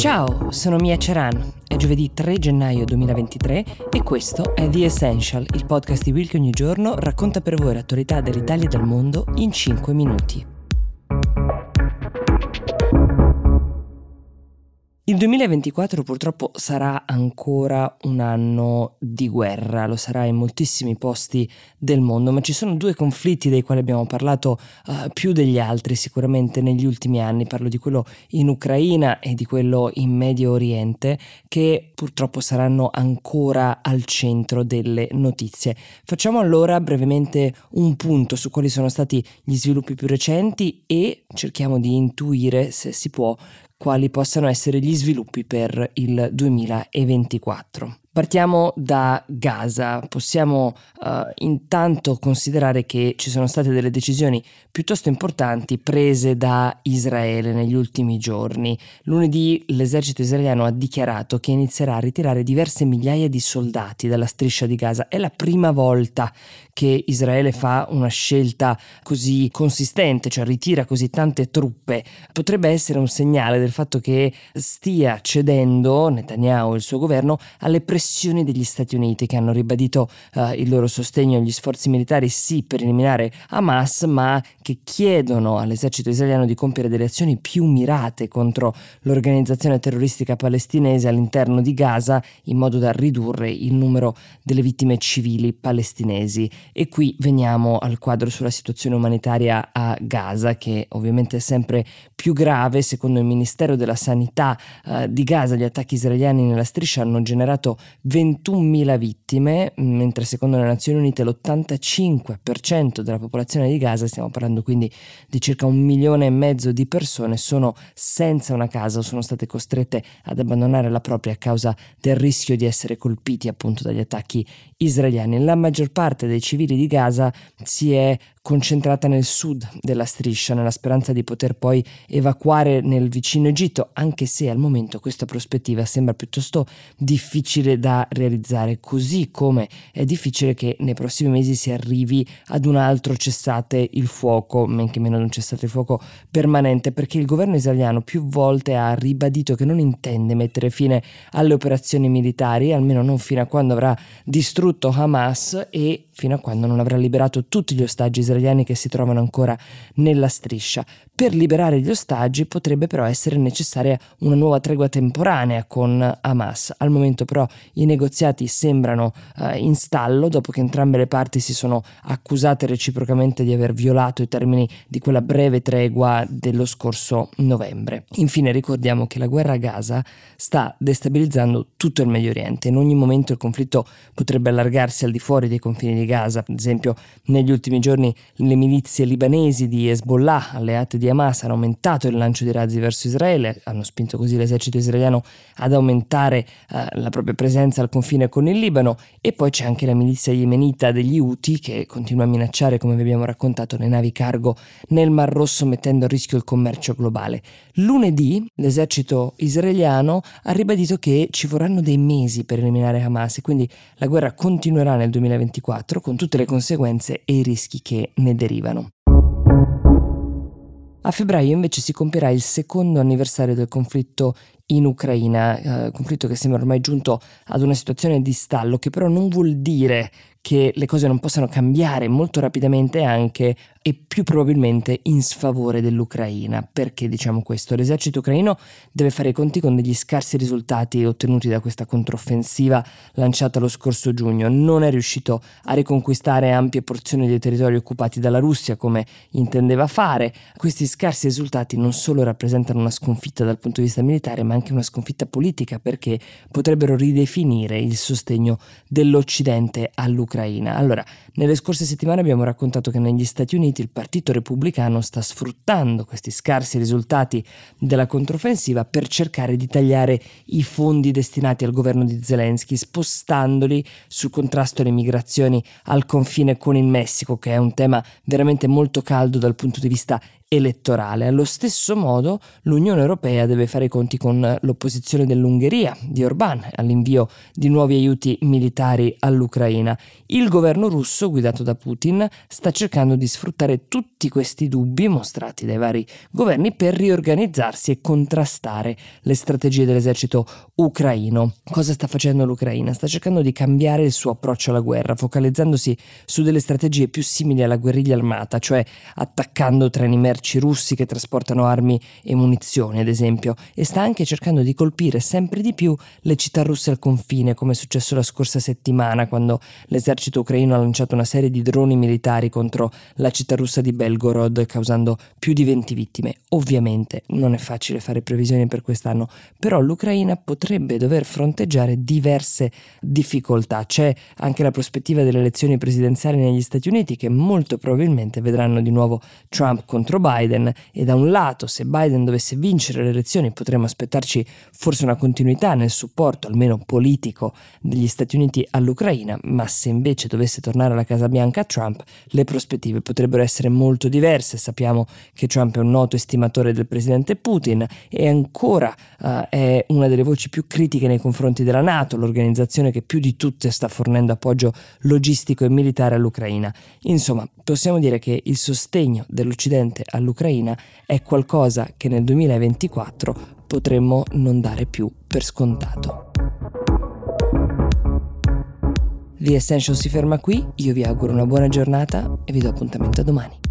Ciao, sono Mia Ceran. È giovedì 3 gennaio 2023 e questo è The Essential, il podcast di Will che ogni giorno racconta per voi l'attualità dell'Italia e del mondo in 5 minuti. 2024 purtroppo sarà ancora un anno di guerra, lo sarà in moltissimi posti del mondo, ma ci sono due conflitti dei quali abbiamo parlato uh, più degli altri sicuramente negli ultimi anni, parlo di quello in Ucraina e di quello in Medio Oriente, che purtroppo saranno ancora al centro delle notizie. Facciamo allora brevemente un punto su quali sono stati gli sviluppi più recenti e cerchiamo di intuire, se si può, quali possano essere gli sviluppi per il 2024. Partiamo da Gaza. Possiamo uh, intanto considerare che ci sono state delle decisioni piuttosto importanti prese da Israele negli ultimi giorni. Lunedì l'esercito israeliano ha dichiarato che inizierà a ritirare diverse migliaia di soldati dalla striscia di Gaza. È la prima volta che Israele fa una scelta così consistente, cioè ritira così tante truppe. Potrebbe essere un segnale del fatto che stia cedendo Netanyahu e il suo governo alle pressioni pressioni degli Stati Uniti che hanno ribadito uh, il loro sostegno agli sforzi militari sì per eliminare Hamas, ma che chiedono all'esercito israeliano di compiere delle azioni più mirate contro l'organizzazione terroristica palestinese all'interno di Gaza in modo da ridurre il numero delle vittime civili palestinesi. E qui veniamo al quadro sulla situazione umanitaria a Gaza, che ovviamente è sempre più grave. Secondo il Ministero della Sanità uh, di Gaza, gli attacchi israeliani nella striscia hanno generato 21.000 vittime, mentre secondo le Nazioni Unite l'85% della popolazione di Gaza, stiamo parlando quindi di circa un milione e mezzo di persone, sono senza una casa o sono state costrette ad abbandonare la propria a causa del rischio di essere colpiti appunto dagli attacchi israeliani. La maggior parte dei civili di Gaza si è concentrata nel sud della striscia, nella speranza di poter poi evacuare nel vicino Egitto, anche se al momento questa prospettiva sembra piuttosto difficile da realizzare, così come è difficile che nei prossimi mesi si arrivi ad un altro cessate il fuoco, men che meno ad un cessate il fuoco permanente, perché il governo israeliano più volte ha ribadito che non intende mettere fine alle operazioni militari, almeno non fino a quando avrà distrutto Hamas e fino a quando non avrà liberato tutti gli ostaggi israeliani che si trovano ancora nella striscia. Per liberare gli ostaggi potrebbe però essere necessaria una nuova tregua temporanea con Hamas. Al momento però i negoziati sembrano uh, in stallo dopo che entrambe le parti si sono accusate reciprocamente di aver violato i termini di quella breve tregua dello scorso novembre. Infine ricordiamo che la guerra a Gaza sta destabilizzando tutto il Medio Oriente. In ogni momento il conflitto potrebbe allargarsi al di fuori dei confini di Gaza. Ad esempio negli ultimi giorni le milizie libanesi di Hezbollah, alleate di Hamas hanno aumentato il lancio di razzi verso Israele, hanno spinto così l'esercito israeliano ad aumentare eh, la propria presenza al confine con il Libano e poi c'è anche la milizia yemenita degli Houthi che continua a minacciare, come vi abbiamo raccontato, le navi cargo nel Mar Rosso mettendo a rischio il commercio globale. Lunedì l'esercito israeliano ha ribadito che ci vorranno dei mesi per eliminare Hamas e quindi la guerra continuerà nel 2024 con tutte le conseguenze e i rischi che ne derivano. A febbraio invece si compierà il secondo anniversario del conflitto in Ucraina, eh, conflitto che sembra ormai giunto ad una situazione di stallo, che però non vuol dire che le cose non possano cambiare molto rapidamente anche e più probabilmente in sfavore dell'Ucraina. Perché diciamo questo? L'esercito ucraino deve fare i conti con degli scarsi risultati ottenuti da questa controffensiva lanciata lo scorso giugno. Non è riuscito a riconquistare ampie porzioni dei territori occupati dalla Russia come intendeva fare. Questi scarsi risultati non solo rappresentano una sconfitta dal punto di vista militare, ma anche una sconfitta politica perché potrebbero ridefinire il sostegno dell'Occidente all'Ucraina dell'Ucraina. Allora, nelle scorse settimane abbiamo raccontato che negli Stati Uniti il Partito Repubblicano sta sfruttando questi scarsi risultati della controffensiva per cercare di tagliare i fondi destinati al governo di Zelensky, spostandoli sul contrasto alle migrazioni al confine con il Messico, che è un tema veramente molto caldo dal punto di vista elettorale. Allo stesso modo l'Unione Europea deve fare i conti con l'opposizione dell'Ungheria di Orbán all'invio di nuovi aiuti militari all'Ucraina. Il governo russo, guidato da Putin, sta cercando di sfruttare tutti questi dubbi mostrati dai vari governi per riorganizzarsi e contrastare le strategie dell'esercito ucraino. Cosa sta facendo l'Ucraina? Sta cercando di cambiare il suo approccio alla guerra, focalizzandosi su delle strategie più simili alla guerriglia armata, cioè attaccando treni merci russi che trasportano armi e munizioni, ad esempio, e sta anche cercando di colpire sempre di più le città russe al confine, come è successo la scorsa settimana quando l'esercito ucraino ha lanciato una serie di droni militari contro la città russa di Belgorod, causando più di 20 vittime. Ovviamente non è facile fare previsioni per quest'anno, però l'Ucraina potrebbe dover fronteggiare diverse difficoltà. C'è anche la prospettiva delle elezioni presidenziali negli Stati Uniti che molto probabilmente vedranno di nuovo Trump contro Biden e da un lato se Biden dovesse vincere le elezioni potremmo aspettarci forse una continuità nel supporto almeno politico degli Stati Uniti all'Ucraina, ma se invece dovesse tornare alla Casa Bianca Trump le prospettive potrebbero essere molto diverse. Sappiamo che Trump è un noto estimatore del presidente Putin e ancora uh, è una delle voci più critiche nei confronti della Nato, l'organizzazione che più di tutte sta fornendo appoggio logistico e militare all'Ucraina. Insomma, possiamo dire che il sostegno dell'Occidente all'Ucraina è qualcosa che nel 2024 potremmo non dare più per scontato. The Essential si ferma qui, io vi auguro una buona giornata e vi do appuntamento a domani.